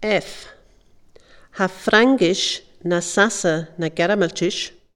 F. Hafrangisch na Sassa na Garamaltisch